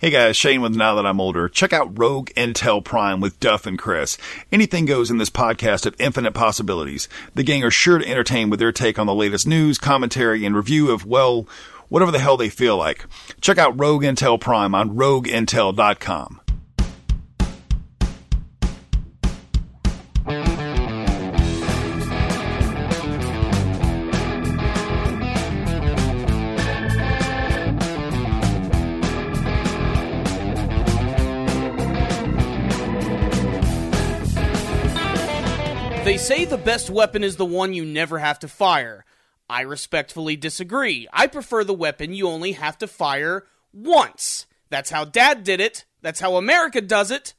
Hey guys, Shane with Now That I'm Older. Check out Rogue Intel Prime with Duff and Chris. Anything goes in this podcast of infinite possibilities. The gang are sure to entertain with their take on the latest news, commentary, and review of, well, whatever the hell they feel like. Check out Rogue Intel Prime on rogueintel.com. the best weapon is the one you never have to fire. I respectfully disagree. I prefer the weapon you only have to fire once. That's how Dad did it. That's how America does it.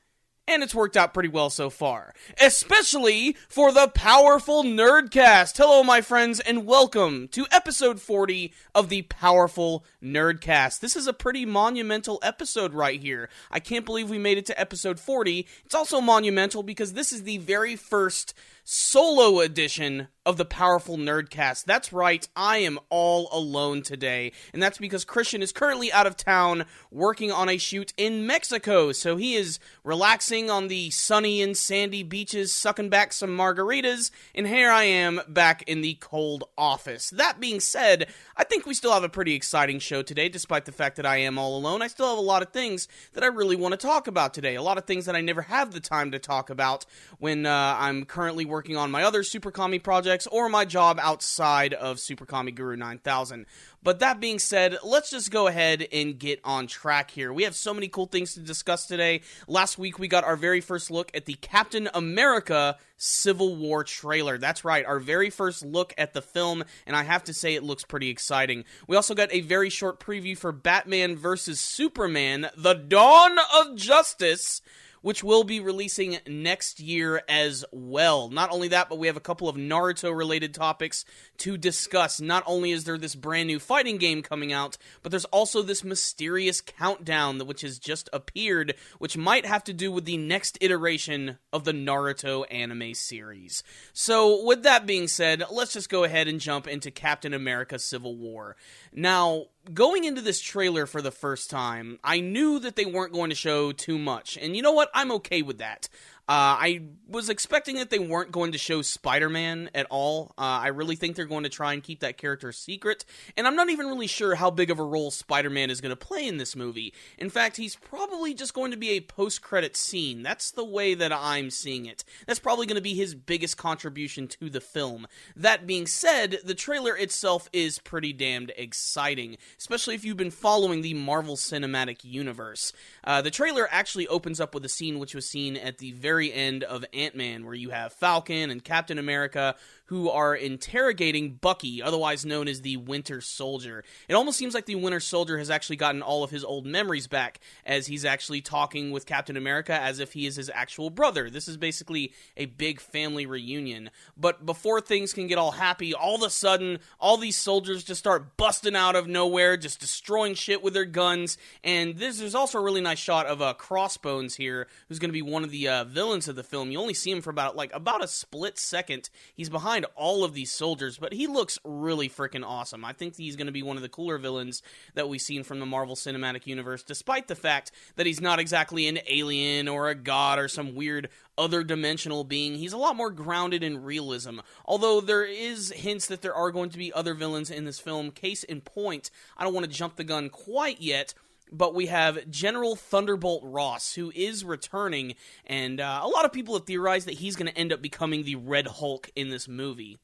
And it's worked out pretty well so far. Especially for the powerful Nerdcast. Hello, my friends, and welcome to episode 40 of the Powerful Nerdcast. This is a pretty monumental episode right here. I can't believe we made it to episode 40. It's also monumental because this is the very first solo edition of the Powerful Nerdcast. That's right, I am all alone today, and that's because Christian is currently out of town working on a shoot in Mexico. So he is relaxing on the sunny and sandy beaches, sucking back some margaritas, and here I am back in the cold office. That being said, I think we still have a pretty exciting show today, despite the fact that I am all alone. I still have a lot of things that I really want to talk about today, a lot of things that I never have the time to talk about when uh, I'm currently working on my other Super Kami projects or my job outside of Super Kami Guru 9000. But that being said, let's just go ahead and get on track here. We have so many cool things to discuss today. Last week, we got our very first look at the Captain America Civil War trailer. That's right, our very first look at the film, and I have to say it looks pretty exciting. We also got a very short preview for Batman vs. Superman The Dawn of Justice which will be releasing next year as well. Not only that, but we have a couple of Naruto related topics to discuss. Not only is there this brand new fighting game coming out, but there's also this mysterious countdown which has just appeared, which might have to do with the next iteration of the Naruto anime series. So, with that being said, let's just go ahead and jump into Captain America Civil War. Now, going into this trailer for the first time, I knew that they weren't going to show too much. And you know what? I'm okay with that. Uh, I was expecting that they weren't going to show Spider Man at all. Uh, I really think they're going to try and keep that character secret, and I'm not even really sure how big of a role Spider Man is going to play in this movie. In fact, he's probably just going to be a post credit scene. That's the way that I'm seeing it. That's probably going to be his biggest contribution to the film. That being said, the trailer itself is pretty damned exciting, especially if you've been following the Marvel Cinematic Universe. Uh, the trailer actually opens up with a scene which was seen at the very end of Ant Man, where you have Falcon and Captain America who are interrogating Bucky, otherwise known as the Winter Soldier. It almost seems like the Winter Soldier has actually gotten all of his old memories back, as he's actually talking with Captain America as if he is his actual brother. This is basically a big family reunion. But before things can get all happy, all of a sudden, all these soldiers just start busting out of nowhere, just destroying shit with their guns. And this, there's also a really nice shot of uh, Crossbones here, who's going to be one of the uh, villains of the film. You only see him for about like about a split second. He's behind all of these soldiers, but he looks really freaking awesome. I think he's going to be one of the cooler villains that we've seen from the Marvel Cinematic Universe, despite the fact that he's not exactly an alien or a god or some weird other dimensional being. He's a lot more grounded in realism. Although there is hints that there are going to be other villains in this film. Case in point, I don't want to jump the gun quite yet but we have General Thunderbolt Ross, who is returning, and uh, a lot of people have theorized that he's going to end up becoming the Red Hulk in this movie.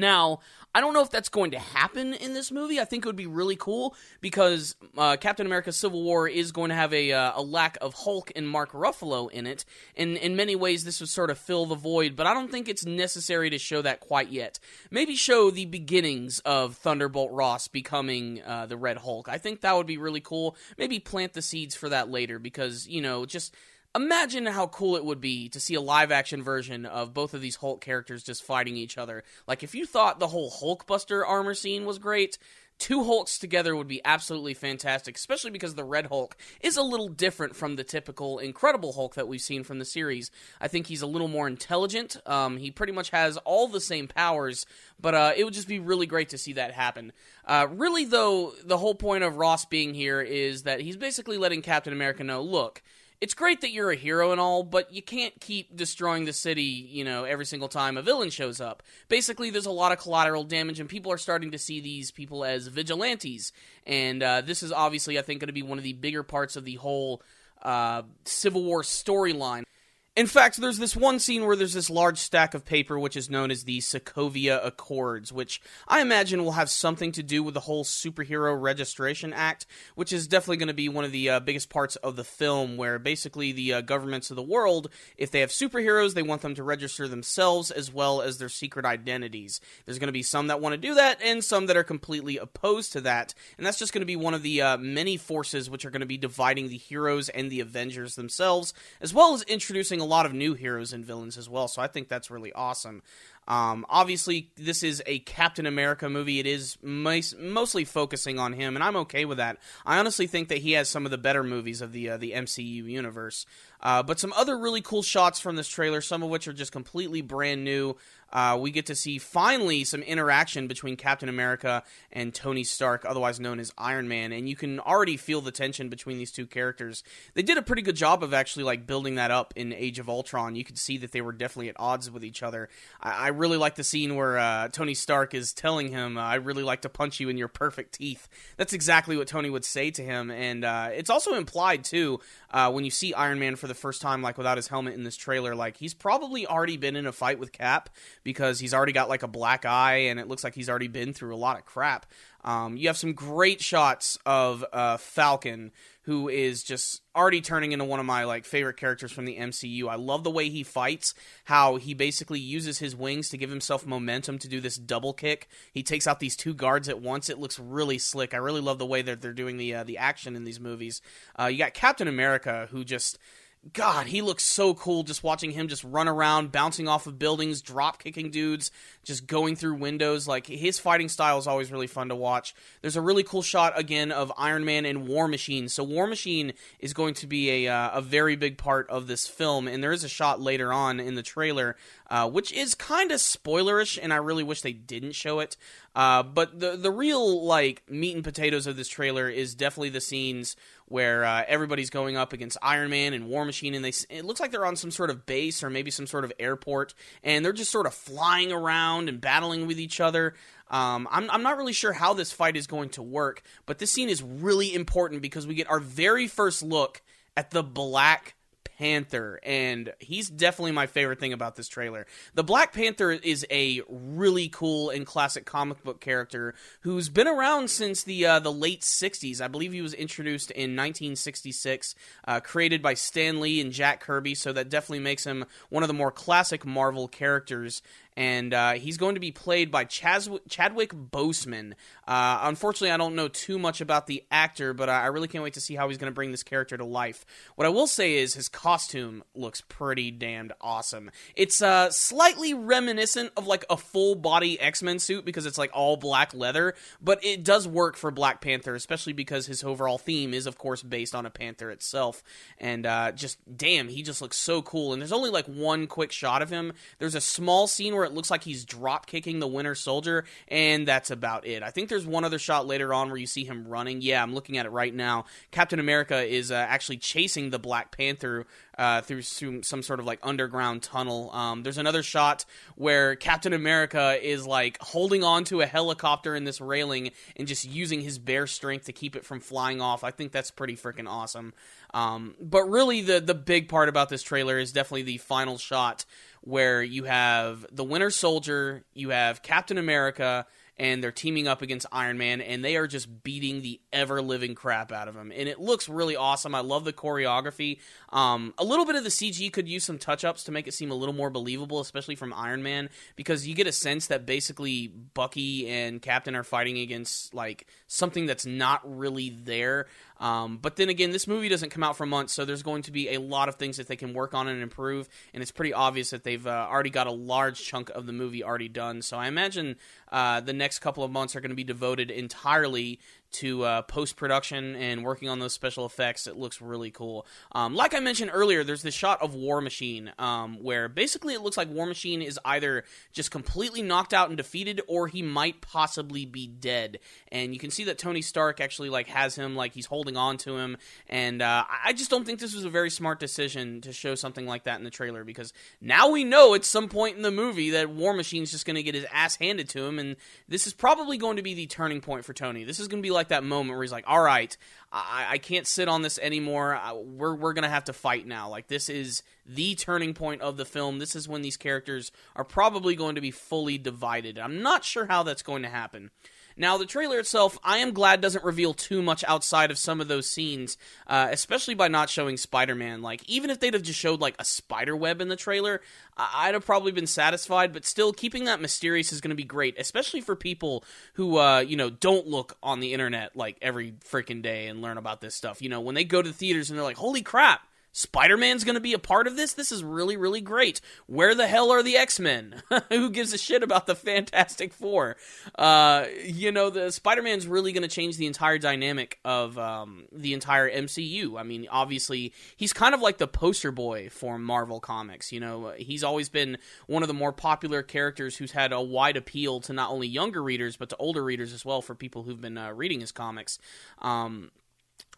Now, I don't know if that's going to happen in this movie. I think it would be really cool because uh, Captain America: Civil War is going to have a uh, a lack of Hulk and Mark Ruffalo in it, and in many ways this would sort of fill the void. But I don't think it's necessary to show that quite yet. Maybe show the beginnings of Thunderbolt Ross becoming uh, the Red Hulk. I think that would be really cool. Maybe plant the seeds for that later because you know just imagine how cool it would be to see a live action version of both of these Hulk characters just fighting each other. Like if you thought the whole Hulkbuster armor scene was great, two Hulks together would be absolutely fantastic, especially because the Red Hulk is a little different from the typical Incredible Hulk that we've seen from the series. I think he's a little more intelligent. Um, he pretty much has all the same powers, but uh, it would just be really great to see that happen. Uh, really, though, the whole point of Ross being here is that he's basically letting Captain America know look, it's great that you're a hero and all, but you can't keep destroying the city, you know, every single time a villain shows up. Basically, there's a lot of collateral damage, and people are starting to see these people as vigilantes. And uh, this is obviously, I think, going to be one of the bigger parts of the whole uh, Civil War storyline. In fact, there's this one scene where there's this large stack of paper, which is known as the Sokovia Accords, which I imagine will have something to do with the whole Superhero Registration Act, which is definitely going to be one of the uh, biggest parts of the film, where basically the uh, governments of the world, if they have superheroes, they want them to register themselves as well as their secret identities. There's going to be some that want to do that, and some that are completely opposed to that, and that's just going to be one of the uh, many forces which are going to be dividing the heroes and the Avengers themselves, as well as introducing a lot of new heroes and villains as well. So I think that's really awesome. Um, obviously, this is a Captain America movie. It is most, mostly focusing on him, and I'm okay with that. I honestly think that he has some of the better movies of the uh, the MCU universe. Uh, but some other really cool shots from this trailer, some of which are just completely brand new. Uh, we get to see finally some interaction between Captain America and Tony Stark, otherwise known as Iron Man, and you can already feel the tension between these two characters. They did a pretty good job of actually like building that up in Age of Ultron. You could see that they were definitely at odds with each other. I, I really like the scene where uh, Tony Stark is telling him, "I really like to punch you in your perfect teeth." That's exactly what Tony would say to him, and uh, it's also implied too uh, when you see Iron Man for the first time, like without his helmet in this trailer, like he's probably already been in a fight with Cap because he's already got like a black eye and it looks like he's already been through a lot of crap. Um, you have some great shots of uh, Falcon, who is just already turning into one of my like favorite characters from the MCU. I love the way he fights, how he basically uses his wings to give himself momentum to do this double kick. He takes out these two guards at once. It looks really slick. I really love the way that they're doing the uh, the action in these movies. Uh, you got Captain America, who just God, he looks so cool just watching him just run around, bouncing off of buildings, drop kicking dudes, just going through windows. Like his fighting style is always really fun to watch. There's a really cool shot again of Iron Man and War Machine. So War Machine is going to be a uh, a very big part of this film, and there is a shot later on in the trailer, uh, which is kind of spoilerish, and I really wish they didn't show it. Uh, but the the real like meat and potatoes of this trailer is definitely the scenes where uh, everybody's going up against Iron Man and War Machine, and they it looks like they're on some sort of base or maybe some sort of airport, and they're just sort of flying around and battling with each other. Um, I'm, I'm not really sure how this fight is going to work, but this scene is really important because we get our very first look at the Black Panther, and he's definitely my favorite thing about this trailer. The Black Panther is a really cool and classic comic book character who's been around since the uh, the late '60s. I believe he was introduced in 1966, uh, created by Stan Lee and Jack Kirby. So that definitely makes him one of the more classic Marvel characters and uh, he's going to be played by Chaz- Chadwick Boseman. Uh, unfortunately, I don't know too much about the actor, but I really can't wait to see how he's going to bring this character to life. What I will say is his costume looks pretty damned awesome. It's uh, slightly reminiscent of like a full body X Men suit because it's like all black leather, but it does work for Black Panther, especially because his overall theme is, of course, based on a panther itself. And uh, just damn, he just looks so cool. And there's only like one quick shot of him. There's a small scene where it looks like he's drop kicking the Winter Soldier, and that's about it. I think there's one other shot later on where you see him running. Yeah, I'm looking at it right now. Captain America is uh, actually chasing the Black Panther uh, through some, some, sort of like underground tunnel. Um, there's another shot where Captain America is like holding on to a helicopter in this railing and just using his bare strength to keep it from flying off. I think that's pretty freaking awesome. Um, but really, the the big part about this trailer is definitely the final shot where you have the Winter Soldier, you have Captain America, and they're teaming up against Iron Man, and they are just beating the ever living crap out of him. And it looks really awesome. I love the choreography. Um, a little bit of the CG could use some touch ups to make it seem a little more believable, especially from Iron Man, because you get a sense that basically Bucky and Captain are fighting against like something that's not really there. Um, but then again, this movie doesn't come out for months, so there's going to be a lot of things that they can work on and improve. And it's pretty obvious that they've uh, already got a large chunk of the movie already done. So I imagine uh, the next couple of months are going to be devoted entirely to uh, post production and working on those special effects. It looks really cool. Um, like I mentioned earlier, there's this shot of War Machine um, where basically it looks like War Machine is either just completely knocked out and defeated, or he might possibly be dead. And you can see that Tony Stark actually like has him like he's holding on to him. And uh, I just don't think this was a very smart decision to show something like that in the trailer because now we know at some point in the movie that War Machine's just going to get his ass handed to him, and this is probably going to be the turning point for Tony. This is going to be like like that moment where he's like, "All right, I, I can't sit on this anymore. I, we're we're gonna have to fight now. Like this is the turning point of the film. This is when these characters are probably going to be fully divided. I'm not sure how that's going to happen." Now, the trailer itself, I am glad doesn't reveal too much outside of some of those scenes, uh, especially by not showing Spider Man. Like, even if they'd have just showed, like, a spider web in the trailer, I'd have probably been satisfied, but still, keeping that mysterious is going to be great, especially for people who, uh, you know, don't look on the internet, like, every freaking day and learn about this stuff. You know, when they go to the theaters and they're like, holy crap, Spider Man's going to be a part of this? This is really, really great. Where the hell are the X Men? Who gives a shit about the Fantastic Four? Uh, you know, the Spider Man's really going to change the entire dynamic of um, the entire MCU. I mean, obviously, he's kind of like the poster boy for Marvel Comics. You know, he's always been one of the more popular characters who's had a wide appeal to not only younger readers, but to older readers as well for people who've been uh, reading his comics. Um,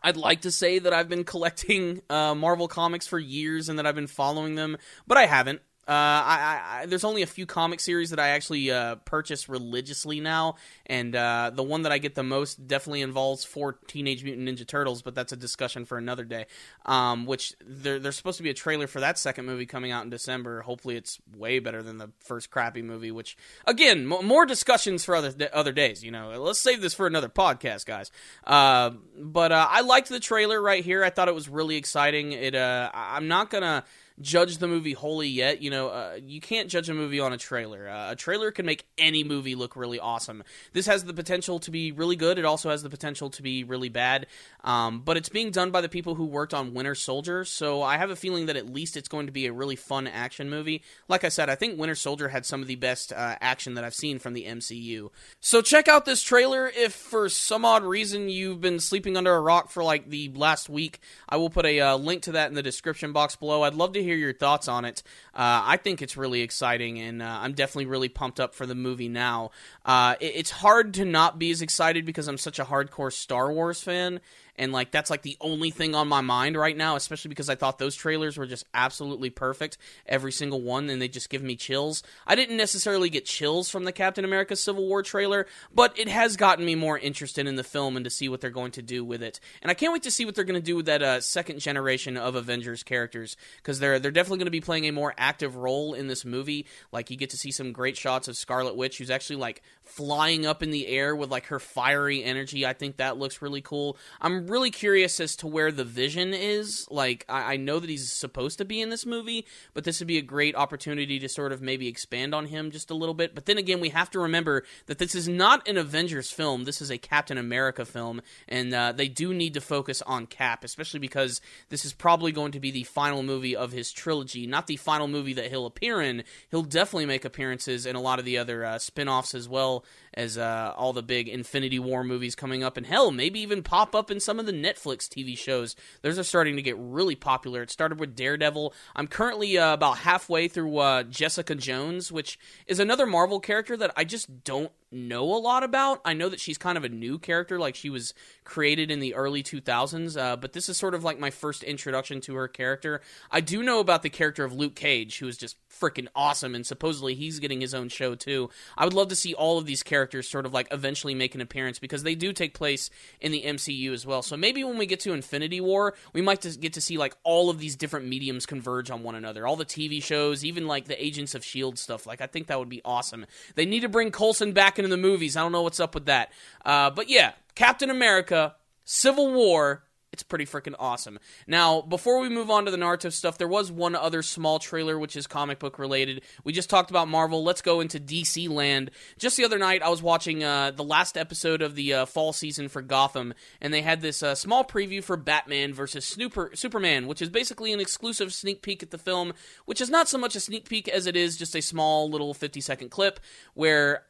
I'd like to say that I've been collecting uh, Marvel comics for years and that I've been following them, but I haven't. Uh, I, I, there's only a few comic series that I actually uh, purchase religiously now, and uh, the one that I get the most definitely involves four Teenage Mutant Ninja Turtles, but that's a discussion for another day. Um, which there, there's supposed to be a trailer for that second movie coming out in December. Hopefully, it's way better than the first crappy movie. Which again, m- more discussions for other other days. You know, let's save this for another podcast, guys. Uh, but uh, I liked the trailer right here. I thought it was really exciting. It I'm not gonna judge the movie wholly yet. You know, uh, you can't judge a movie on a trailer. Uh, a trailer can make any movie look really awesome. This has the potential to be really good. It also has the potential to be really bad. Um, but it's being done by the people who worked on Winter Soldier, so I have a feeling that at least it's going to be a really fun action movie. Like I said, I think Winter Soldier had some of the best uh, action that I've seen from the MCU. So check out this trailer if for some odd reason you've been sleeping under a rock for like the last week. I will put a uh, link to that in the description box below. I'd love to hear your thoughts on it. Uh, I think it's really exciting, and uh, I'm definitely really pumped up for the movie now. Uh, it, it's hard to not be as excited because I'm such a hardcore Star Wars fan, and like that's like the only thing on my mind right now especially because i thought those trailers were just absolutely perfect every single one and they just give me chills. I didn't necessarily get chills from the captain america civil war trailer but it has gotten me more interested in the film and to see what they're going to do with it. And i can't wait to see what they're going to do with that uh, second generation of avengers characters because they're they're definitely going to be playing a more active role in this movie. Like you get to see some great shots of scarlet witch who's actually like flying up in the air with like her fiery energy. I think that looks really cool. I'm really curious as to where the vision is. Like, I, I, know that he's supposed to be in this movie, but this would be a great opportunity to sort of maybe expand on him just a little bit. But then again, we have to remember that this is not an Avengers film. This is a Captain America film, and uh, they do need to focus on Cap, especially because this is probably going to be the final movie of his trilogy, not the final movie that he'll appear in. He'll definitely make appearances in a lot of the other uh, spin offs as well as uh, all the big Infinity War movies coming up, and hell, maybe even pop up in some of the Netflix TV shows. Those are starting to get really popular. It started with Daredevil. I'm currently uh, about halfway through uh, Jessica Jones, which is another Marvel character that I just don't know a lot about. I know that she's kind of a new character, like she was created in the early 2000s, uh, but this is sort of like my first introduction to her character. I do know about the character of Luke Cage, who is just freaking awesome, and supposedly he's getting his own show too. I would love to see all of these characters sort of like eventually make an appearance because they do take place in the MCU as well. So maybe when we get to Infinity War, we might get to see like all of these different mediums converge on one another. All the TV shows, even like the Agents of S.H.I.E.L.D. stuff. Like, I think that would be awesome. They need to bring Coulson back into the movies. I don't know what's up with that. Uh, but yeah, Captain America, Civil War, it's pretty freaking awesome. Now, before we move on to the Naruto stuff, there was one other small trailer which is comic book related. We just talked about Marvel. Let's go into DC land. Just the other night, I was watching uh, the last episode of the uh, fall season for Gotham, and they had this uh, small preview for Batman versus Snooper, Superman, which is basically an exclusive sneak peek at the film, which is not so much a sneak peek as it is just a small little 50 second clip where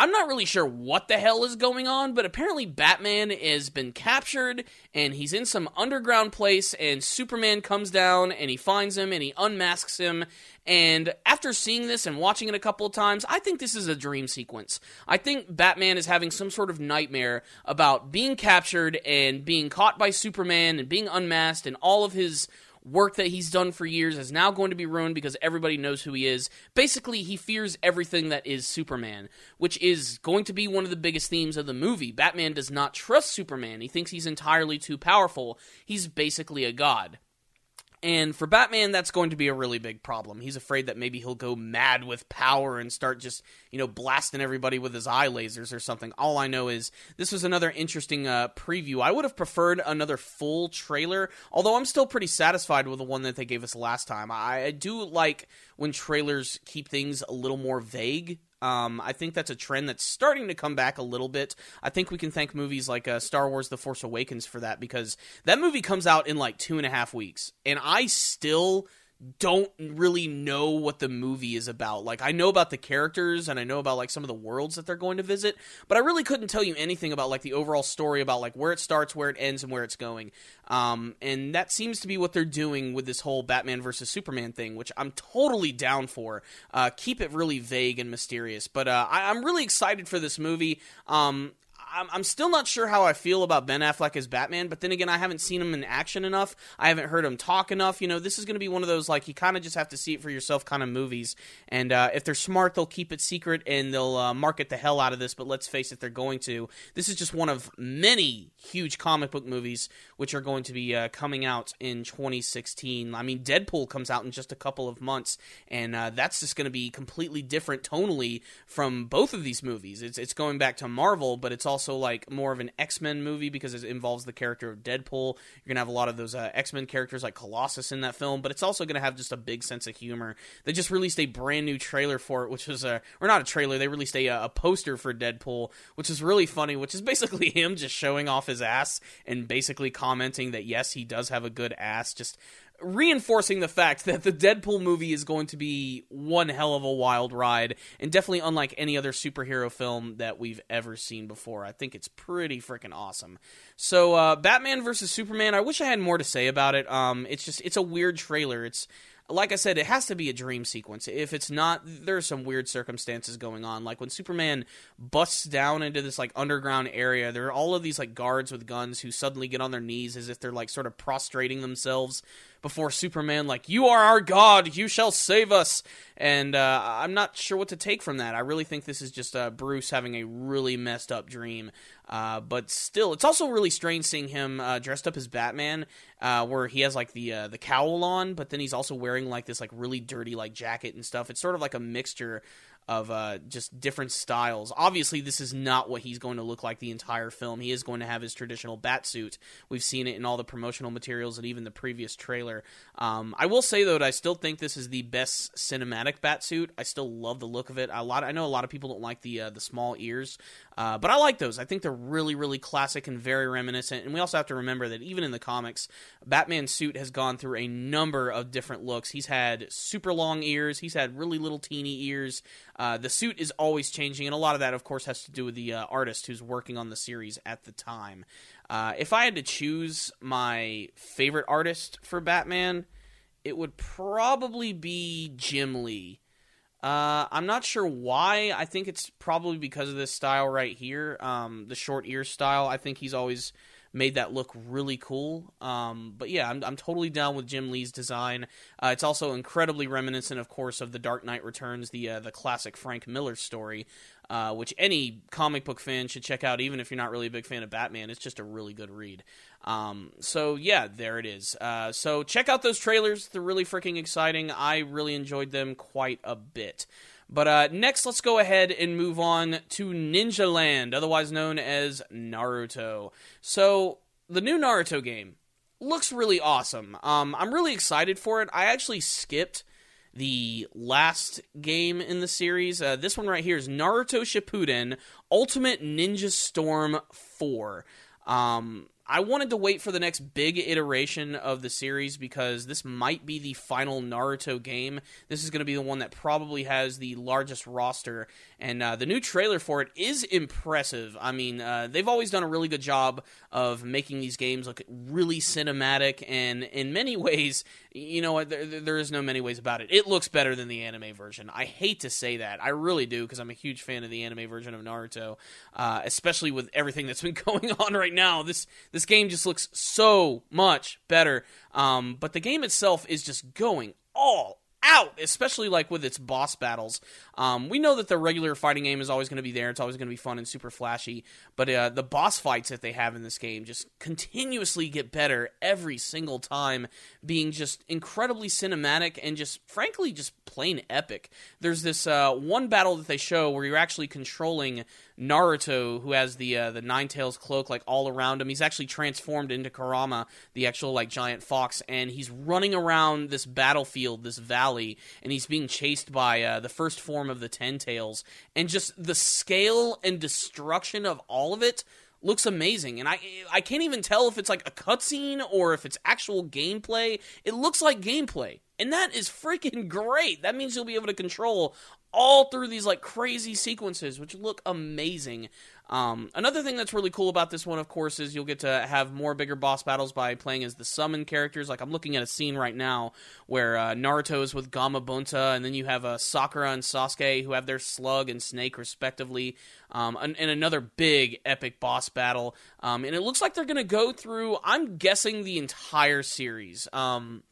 I'm not really sure what the hell is going on, but apparently Batman has been captured and he's in some underground place and Superman comes down and he finds him and he unmasks him. And after seeing this and watching it a couple of times, I think this is a dream sequence. I think Batman is having some sort of nightmare about being captured and being caught by Superman and being unmasked and all of his work that he's done for years is now going to be ruined because everybody knows who he is. Basically, he fears everything that is Superman, which is going to be one of the biggest themes of the movie. Batman does not trust Superman. He thinks he's entirely too powerful. He's basically a god. And for Batman, that's going to be a really big problem. He's afraid that maybe he'll go mad with power and start just, you know, blasting everybody with his eye lasers or something. All I know is this was another interesting uh, preview. I would have preferred another full trailer, although I'm still pretty satisfied with the one that they gave us last time. I, I do like when trailers keep things a little more vague um, I think that's a trend that's starting to come back a little bit. I think we can thank movies like uh, Star Wars: The Force Awakens for that because that movie comes out in like two and a half weeks, and I still don't really know what the movie is about. Like I know about the characters and I know about like some of the worlds that they're going to visit, but I really couldn't tell you anything about like the overall story about like where it starts, where it ends and where it's going. Um, and that seems to be what they're doing with this whole Batman versus Superman thing, which I'm totally down for. Uh, keep it really vague and mysterious, but uh, I- am really excited for this movie. Um, I'm, I'm still not sure how I feel about Ben Affleck as Batman, but then again, I haven't seen him in action enough. I haven't heard him talk enough. You know, this is going to be one of those, like, you kind of just have to see it for yourself kind of movies. And uh, if they're smart, they'll keep it secret and they'll uh, market the hell out of this, but let's face it, they're going to. This is just one of many huge comic book movies which are going to be uh, coming out in 2016. I mean, Deadpool comes out in just a couple of months, and uh, that's just going to be completely different tonally from both of these movies. It's, it's going back to Marvel, but it's also like more of an X Men movie because it involves the character of Deadpool. You're gonna have a lot of those uh, X Men characters like Colossus in that film, but it's also gonna have just a big sense of humor. They just released a brand new trailer for it, which was a or not a trailer. They released a a poster for Deadpool, which is really funny. Which is basically him just showing off his ass and basically commenting that yes, he does have a good ass. Just reinforcing the fact that the Deadpool movie is going to be one hell of a wild ride and definitely unlike any other superhero film that we've ever seen before. I think it's pretty freaking awesome. So, uh, Batman versus Superman, I wish I had more to say about it. Um, it's just, it's a weird trailer. It's, like I said, it has to be a dream sequence. If it's not, there's some weird circumstances going on. Like when Superman busts down into this like underground area, there are all of these like guards with guns who suddenly get on their knees as if they're like sort of prostrating themselves before Superman, like, You are our God, you shall save us. And uh, I'm not sure what to take from that. I really think this is just uh, Bruce having a really messed up dream. Uh, but still, it's also really strange seeing him uh, dressed up as Batman, uh, where he has like the uh, the cowl on, but then he's also wearing like this like really dirty like jacket and stuff. It's sort of like a mixture of uh, just different styles. Obviously, this is not what he's going to look like the entire film. He is going to have his traditional bat suit. We've seen it in all the promotional materials and even the previous trailer. Um, I will say though, that I still think this is the best cinematic bat suit. I still love the look of it. A lot. I know a lot of people don't like the uh, the small ears, uh, but I like those. I think they're really, really classic and very reminiscent. And we also have to remember that even in the comics, Batman's suit has gone through a number of different looks. He's had super long ears. He's had really little teeny ears. Uh, the suit is always changing, and a lot of that, of course, has to do with the uh, artist who's working on the series at the time. Uh, if I had to choose my favorite artist for Batman, it would probably be Jim Lee. Uh, I'm not sure why. I think it's probably because of this style right here, um, the short ear style. I think he's always made that look really cool. Um, but yeah, I'm, I'm totally down with Jim Lee's design. Uh, it's also incredibly reminiscent, of course, of The Dark Knight Returns, the uh, the classic Frank Miller story, uh, which any comic book fan should check out, even if you're not really a big fan of Batman. It's just a really good read. Um, so yeah, there it is. Uh, so check out those trailers; they're really freaking exciting. I really enjoyed them quite a bit. But uh, next, let's go ahead and move on to Ninja Land, otherwise known as Naruto. So, the new Naruto game looks really awesome. Um, I'm really excited for it. I actually skipped the last game in the series. Uh, this one right here is Naruto Shippuden Ultimate Ninja Storm 4. Um, I wanted to wait for the next big iteration of the series because this might be the final Naruto game. This is going to be the one that probably has the largest roster, and uh, the new trailer for it is impressive. I mean, uh, they've always done a really good job of making these games look really cinematic, and in many ways, you know what? There, there is no many ways about it. It looks better than the anime version. I hate to say that, I really do, because I'm a huge fan of the anime version of Naruto, uh, especially with everything that's been going on right now. This this game just looks so much better. Um, but the game itself is just going all out, especially like with its boss battles. Um, we know that the regular fighting game is always going to be there; it's always going to be fun and super flashy. But uh, the boss fights that they have in this game just continuously get better every single time, being just incredibly cinematic and just frankly just plain epic. There's this uh, one battle that they show where you're actually controlling Naruto, who has the uh, the Nine Tails cloak like all around him. He's actually transformed into Kurama, the actual like giant fox, and he's running around this battlefield, this valley, and he's being chased by uh, the first form of the Ten Tails. And just the scale and destruction of all of it looks amazing and i i can't even tell if it's like a cutscene or if it's actual gameplay it looks like gameplay and that is freaking great that means you'll be able to control all through these like crazy sequences, which look amazing. Um, another thing that's really cool about this one, of course, is you'll get to have more bigger boss battles by playing as the summon characters. Like I'm looking at a scene right now where uh, Naruto is with Gamabunta, and then you have uh, Sakura and Sasuke who have their Slug and Snake respectively, um, and, and, another big epic boss battle. Um, and it looks like they're going to go through. I'm guessing the entire series. Um,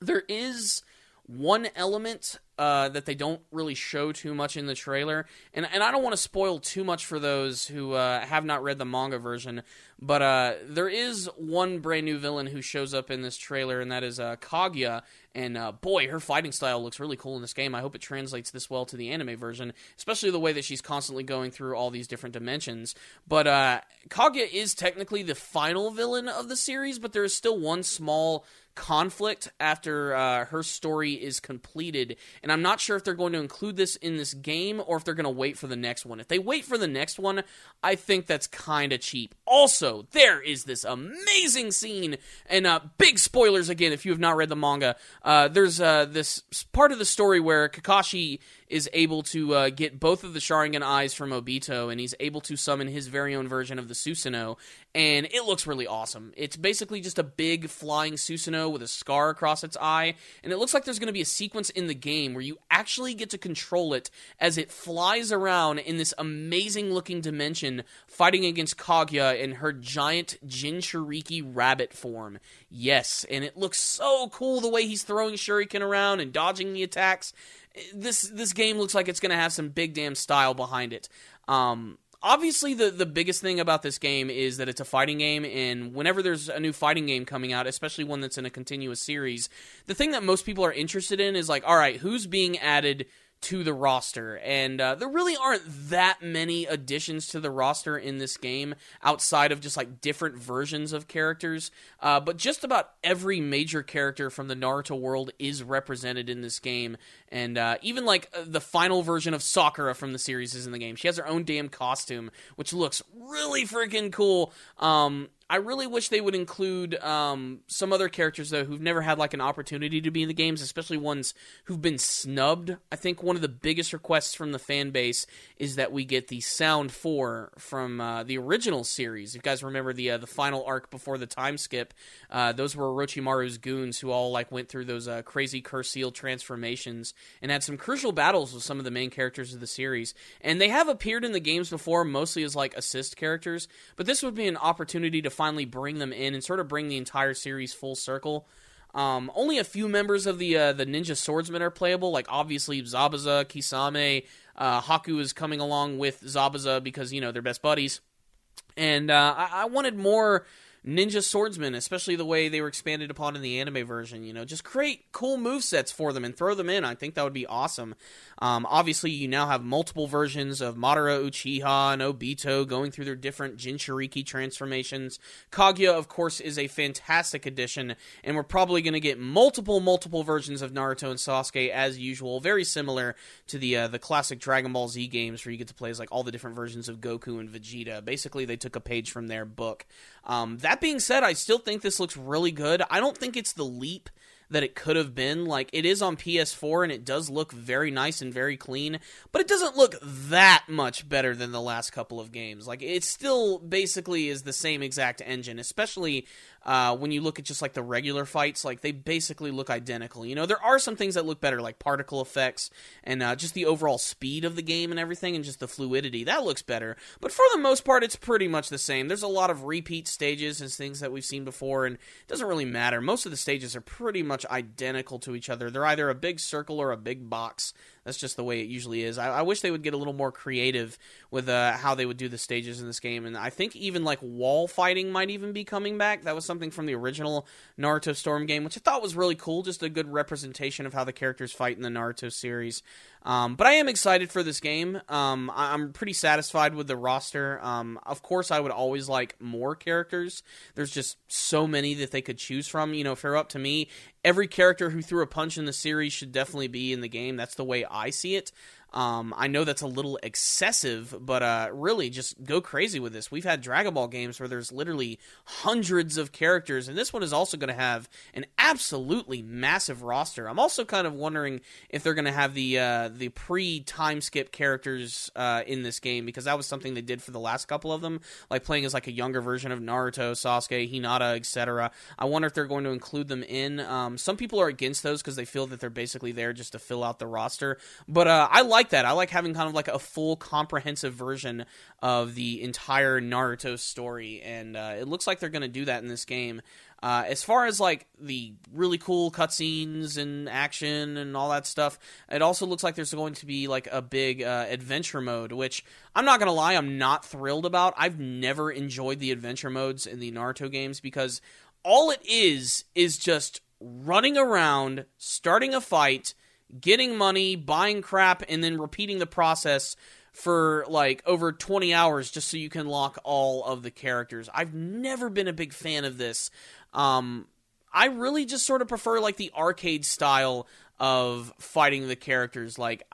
there is one element uh, that they don't really show too much in the trailer, and and I don't want to spoil too much for those who uh, have not read the manga version, but uh, there is one brand new villain who shows up in this trailer, and that is uh, Kaguya. And uh, boy, her fighting style looks really cool in this game. I hope it translates this well to the anime version, especially the way that she's constantly going through all these different dimensions. But uh, Kaguya is technically the final villain of the series, but there is still one small conflict after uh, her story is completed. And I'm not sure if they're going to include this in this game or if they're going to wait for the next one. If they wait for the next one, I think that's kind of cheap. Also, there is this amazing scene, and uh, big spoilers again if you have not read the manga. Uh, there's uh, this part of the story where Kakashi is able to uh, get both of the Sharingan eyes from Obito, and he's able to summon his very own version of the Susanoo, and it looks really awesome. It's basically just a big flying Susanoo with a scar across its eye, and it looks like there's going to be a sequence in the game where you actually get to control it as it flies around in this amazing looking dimension, fighting against Kaguya in her giant Jinchuriki rabbit form. Yes, and it looks so cool the way he's throwing Shuriken around and dodging the attacks this this game looks like it's going to have some big damn style behind it. Um, obviously, the the biggest thing about this game is that it's a fighting game, and whenever there's a new fighting game coming out, especially one that's in a continuous series, the thing that most people are interested in is like, all right, who's being added to the roster. And uh, there really aren't that many additions to the roster in this game outside of just like different versions of characters. Uh, but just about every major character from the Naruto world is represented in this game. And uh, even like uh, the final version of Sakura from the series is in the game. She has her own damn costume, which looks really freaking cool. Um, I really wish they would include um, some other characters though who've never had like an opportunity to be in the games, especially ones who've been snubbed. I think one of the biggest requests from the fan base is that we get the Sound Four from uh, the original series. If you guys remember the uh, the final arc before the time skip, uh, those were Orochimaru's goons who all like went through those uh, crazy curse seal transformations and had some crucial battles with some of the main characters of the series. And they have appeared in the games before, mostly as like assist characters, but this would be an opportunity to finally bring them in and sort of bring the entire series full circle. Um, only a few members of the uh, the ninja swordsmen are playable, like obviously Zabuza, Kisame, uh, Haku is coming along with Zabuza because you know they're best buddies, and uh, I-, I wanted more ninja swordsmen, especially the way they were expanded upon in the anime version. You know, just create cool move sets for them and throw them in. I think that would be awesome. Um, obviously, you now have multiple versions of Madara Uchiha and Obito going through their different Jinchuriki transformations. Kaguya, of course, is a fantastic addition, and we're probably going to get multiple, multiple versions of Naruto and Sasuke as usual. Very similar to the uh, the classic Dragon Ball Z games, where you get to play as like all the different versions of Goku and Vegeta. Basically, they took a page from their book. Um, that being said, I still think this looks really good. I don't think it's the leap that it could have been. Like it is on PS4 and it does look very nice and very clean, but it doesn't look that much better than the last couple of games. Like it still basically is the same exact engine, especially uh, when you look at just like the regular fights, like they basically look identical. You know, there are some things that look better, like particle effects and uh, just the overall speed of the game and everything, and just the fluidity. That looks better. But for the most part, it's pretty much the same. There's a lot of repeat stages and things that we've seen before, and it doesn't really matter. Most of the stages are pretty much identical to each other. They're either a big circle or a big box that's just the way it usually is. I, I wish they would get a little more creative with uh, how they would do the stages in this game, and I think even like wall fighting might even be coming back. That was something from the original Naruto Storm game, which I thought was really cool. Just a good representation of how the characters fight in the Naruto series. Um, but I am excited for this game. Um, I- am pretty satisfied with the roster. Um, of course, I would always like more characters. There's just so many that they could choose from. You know, if you're up to me, every character who threw a punch in the series should definitely be in the game. That's the way I see it. Um, I know that's a little excessive, but uh, really just go crazy with this. We've had Dragon Ball games where there's literally hundreds of characters, and this one is also going to have an absolutely massive roster. I'm also kind of wondering if they're going to have the uh, the pre time skip characters uh, in this game because that was something they did for the last couple of them, like playing as like a younger version of Naruto, Sasuke, Hinata, etc. I wonder if they're going to include them in. Um, some people are against those because they feel that they're basically there just to fill out the roster, but uh, I like like that. I like having kind of like a full comprehensive version of the entire Naruto story, and uh, it looks like they're going to do that in this game. Uh, as far as like the really cool cutscenes and action and all that stuff, it also looks like there's going to be like a big uh, adventure mode, which I'm not gonna lie, I'm not thrilled about. I've never enjoyed the adventure modes in the Naruto games because all it is is just running around, starting a fight getting money, buying crap, and then repeating the process for like over 20 hours just so you can lock all of the characters. I've never been a big fan of this. Um, I really just sort of prefer like the arcade style of fighting the characters. Like,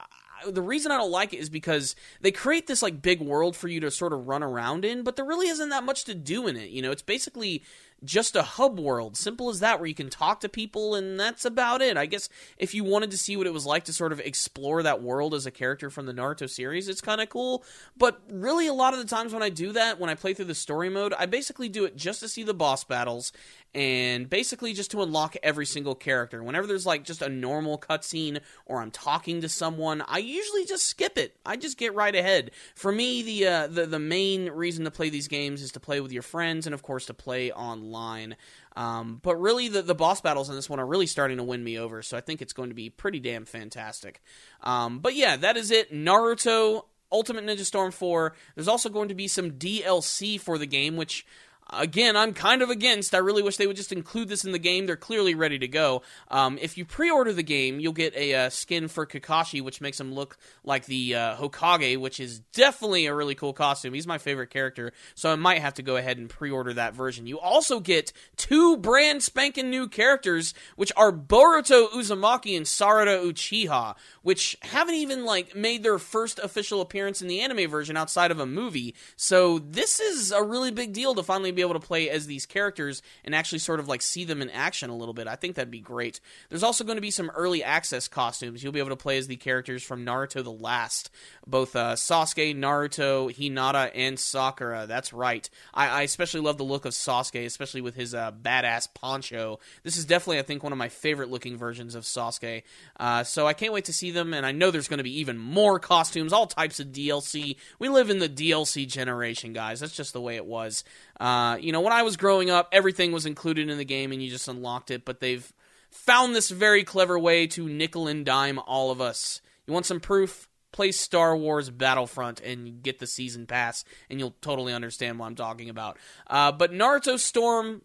the reason I don't like it is because they create this like big world for you to sort of run around in, but there really isn't that much to do in it. You know, it's basically just a hub world, simple as that, where you can talk to people, and that's about it. I guess if you wanted to see what it was like to sort of explore that world as a character from the Naruto series, it's kind of cool. But really, a lot of the times when I do that, when I play through the story mode, I basically do it just to see the boss battles and basically just to unlock every single character. Whenever there's like just a normal cutscene or I'm talking to someone, I usually just skip it. I just get right ahead. For me, the uh, the the main reason to play these games is to play with your friends and of course to play online. Um, but really, the, the boss battles in this one are really starting to win me over, so I think it's going to be pretty damn fantastic. Um, but yeah, that is it. Naruto Ultimate Ninja Storm 4. There's also going to be some DLC for the game, which Again, I'm kind of against. I really wish they would just include this in the game. They're clearly ready to go. Um, if you pre-order the game, you'll get a uh, skin for Kakashi, which makes him look like the uh, Hokage, which is definitely a really cool costume. He's my favorite character, so I might have to go ahead and pre-order that version. You also get two brand spanking new characters, which are Boruto Uzumaki and Sarada Uchiha, which haven't even like made their first official appearance in the anime version outside of a movie. So this is a really big deal to finally be able to play as these characters and actually sort of like see them in action a little bit. I think that'd be great. There's also going to be some early access costumes. You'll be able to play as the characters from Naruto the Last, both uh, Sasuke, Naruto, Hinata, and Sakura. That's right. I, I, especially love the look of Sasuke, especially with his uh, badass poncho. This is definitely, I think, one of my favorite looking versions of Sasuke. Uh, so I can't wait to see them, and I know there's going to be even more costumes, all types of DLC. We live in the DLC generation, guys. That's just the way it was. Uh, you know, when I was growing up, everything was included in the game and you just unlocked it, but they've found this very clever way to nickel and dime all of us. You want some proof? play Star Wars Battlefront and get the season pass, and you'll totally understand what I'm talking about. Uh, but Naruto Storm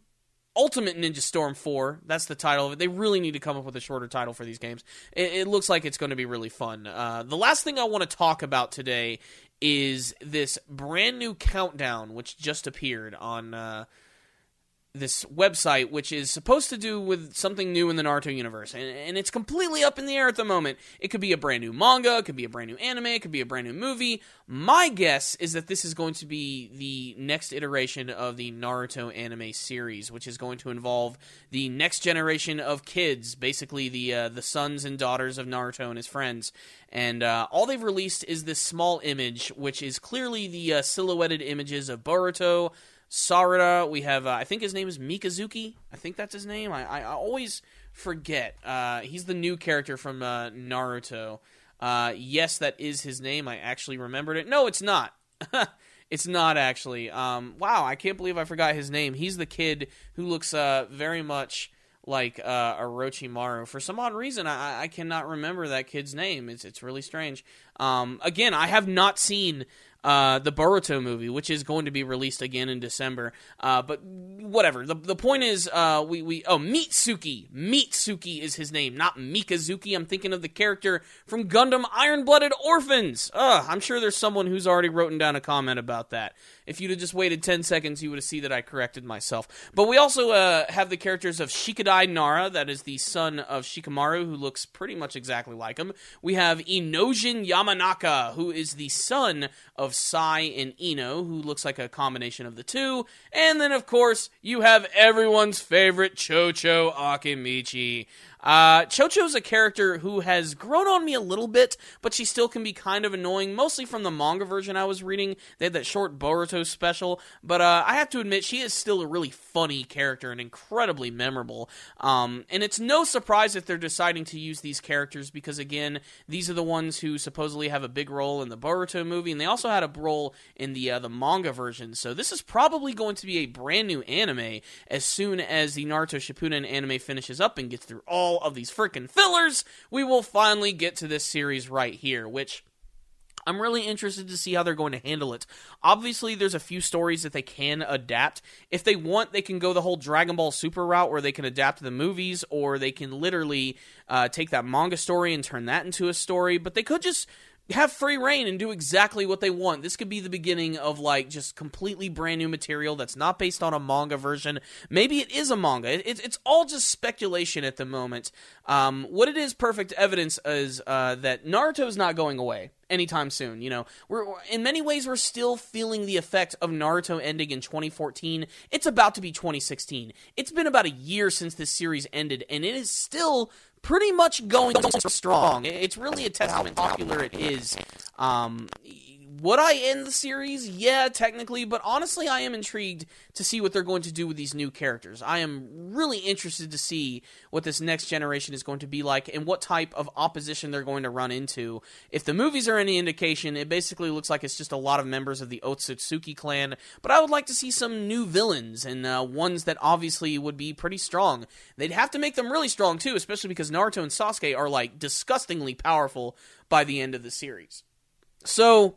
Ultimate Ninja Storm 4, that's the title of it. They really need to come up with a shorter title for these games. It, it looks like it's going to be really fun. Uh, the last thing I want to talk about today is this brand new countdown, which just appeared on. Uh, this website, which is supposed to do with something new in the Naruto universe, and, and, it's completely up in the air at the moment. It could be a brand new manga, it could be a brand new anime, it could be a brand new movie. My guess is that this is going to be the next iteration of the Naruto anime series, which is going to involve the next generation of kids, basically the uh, the sons and daughters of Naruto and his friends. And uh, all they've released is this small image, which is clearly the uh, silhouetted images of Boruto. Sarada. We have, uh, I think his name is Mikazuki. I think that's his name. I, I, I always forget. Uh, he's the new character from uh, Naruto. Uh, yes, that is his name. I actually remembered it. No, it's not. it's not actually. Um, wow, I can't believe I forgot his name. He's the kid who looks uh, very much like uh, Orochimaru. For some odd reason, I, I cannot remember that kid's name. It's it's really strange. Um, again, I have not seen uh, the Boruto movie, which is going to be released again in December. Uh, but whatever. The, the point is, uh, we, we oh Mitsuki. Mitsuki is his name, not Mikazuki. I'm thinking of the character from Gundam Iron Blooded Orphans. Ugh, I'm sure there's someone who's already written down a comment about that. If you'd have just waited 10 seconds, you would have seen that I corrected myself. But we also uh, have the characters of Shikadai Nara, that is the son of Shikamaru, who looks pretty much exactly like him. We have Inojin Yamanaka, who is the son of Sai and Ino, who looks like a combination of the two. And then, of course, you have everyone's favorite Chocho Akimichi. Uh, Chocho's a character who has grown on me a little bit, but she still can be kind of annoying, mostly from the manga version I was reading. They had that short Boruto special, but uh, I have to admit, she is still a really funny character and incredibly memorable. Um, and it's no surprise if they're deciding to use these characters because, again, these are the ones who supposedly have a big role in the Boruto movie, and they also had a role in the uh, the manga version. So this is probably going to be a brand new anime as soon as the Naruto Shippuden anime finishes up and gets through all of these freaking fillers, we will finally get to this series right here, which I'm really interested to see how they're going to handle it. Obviously, there's a few stories that they can adapt. If they want, they can go the whole Dragon Ball Super route where they can adapt the movies, or they can literally uh, take that manga story and turn that into a story. But they could just have free reign and do exactly what they want. This could be the beginning of like just completely brand new material that's not based on a manga version. Maybe it is a manga. It, it's all just speculation at the moment. Um, what it is perfect evidence is uh, that Naruto is not going away anytime soon. You know, we're in many ways we're still feeling the effect of Naruto ending in 2014. It's about to be 2016. It's been about a year since this series ended, and it is still pretty much going strong. It's really a testament how popular it is. Um, would I end the series? Yeah, technically, but honestly, I am intrigued to see what they're going to do with these new characters. I am really interested to see what this next generation is going to be like and what type of opposition they're going to run into. If the movies are any indication, it basically looks like it's just a lot of members of the Otsutsuki clan, but I would like to see some new villains and uh, ones that obviously would be pretty strong. They'd have to make them really strong too, especially because Naruto and Sasuke are like disgustingly powerful by the end of the series. So,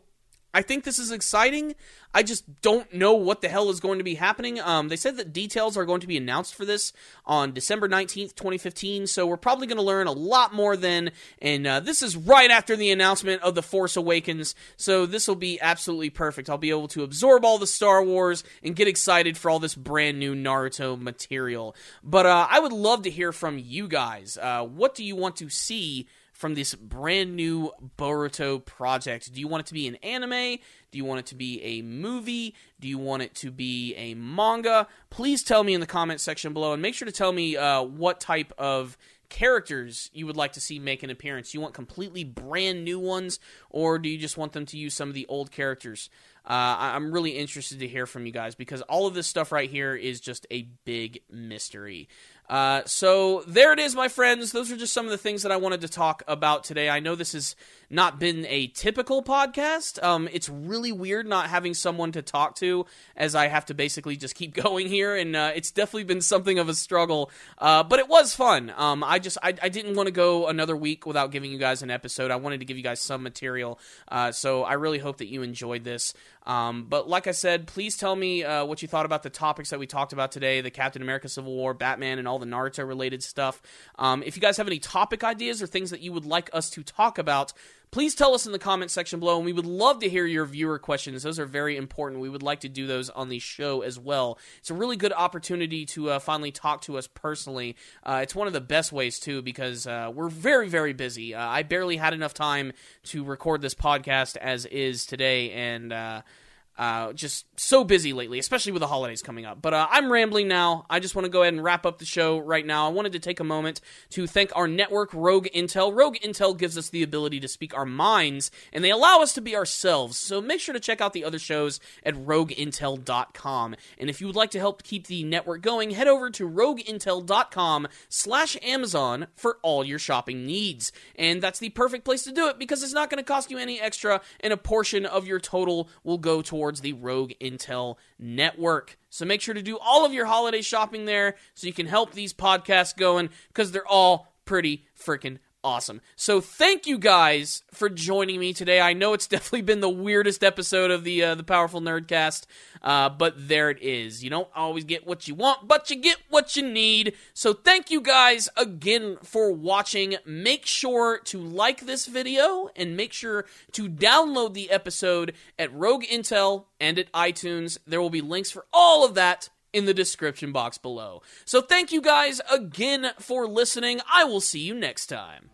I think this is exciting. I just don't know what the hell is going to be happening. Um, they said that details are going to be announced for this on December 19th, 2015, so we're probably going to learn a lot more then. And uh, this is right after the announcement of The Force Awakens, so this will be absolutely perfect. I'll be able to absorb all the Star Wars and get excited for all this brand new Naruto material. But uh, I would love to hear from you guys. Uh, what do you want to see? From this brand new Boruto project? Do you want it to be an anime? Do you want it to be a movie? Do you want it to be a manga? Please tell me in the comment section below and make sure to tell me uh, what type of characters you would like to see make an appearance. You want completely brand new ones, or do you just want them to use some of the old characters? Uh, I'm really interested to hear from you guys because all of this stuff right here is just a big mystery. Uh, so there it is, my friends. Those are just some of the things that I wanted to talk about today. I know this has not been a typical podcast. Um, it's really weird not having someone to talk to, as I have to basically just keep going here, and uh, it's definitely been something of a struggle. Uh, but it was fun. Um, I just I, I didn't want to go another week without giving you guys an episode. I wanted to give you guys some material. Uh, so I really hope that you enjoyed this. Um, but like I said, please tell me uh, what you thought about the topics that we talked about today the Captain America Civil War, Batman, and all the Naruto related stuff. Um, if you guys have any topic ideas or things that you would like us to talk about, please tell us in the comment section below and we would love to hear your viewer questions. Those are very important. We would like to do those on the show as well. It's a really good opportunity to uh, finally talk to us personally. Uh, it's one of the best ways too because uh, we're very very busy. Uh, i barely had enough time to record this podcast as is today and uh, uh, just so busy lately, especially with the holidays coming up. But uh, I'm rambling now. I just want to go ahead and wrap up the show right now. I wanted to take a moment to thank our network, Rogue Intel. Rogue Intel gives us the ability to speak our minds, and they allow us to be ourselves. So make sure to check out the other shows at rogueintel.com. And if you would like to help keep the network going, head over to rogueintel.com slash Amazon for all your shopping needs. And that's the perfect place to do it because it's not going to cost you any extra, and a portion of your total will go towards towards the Rogue Intel network. So make sure to do all of your holiday shopping there so you can help these podcasts going because they're all pretty freaking awesome. So thank you guys for joining me today. I know it's definitely been the weirdest episode of the uh, the Powerful Nerdcast, uh, but there it is. You don't always get what you want, but you get what you need. So thank you guys again for watching. Make sure to like this video and make sure to download the episode at Rogue Intel and at iTunes. There will be links for all of that in the description box below. So thank you guys again for listening. I will see you next time.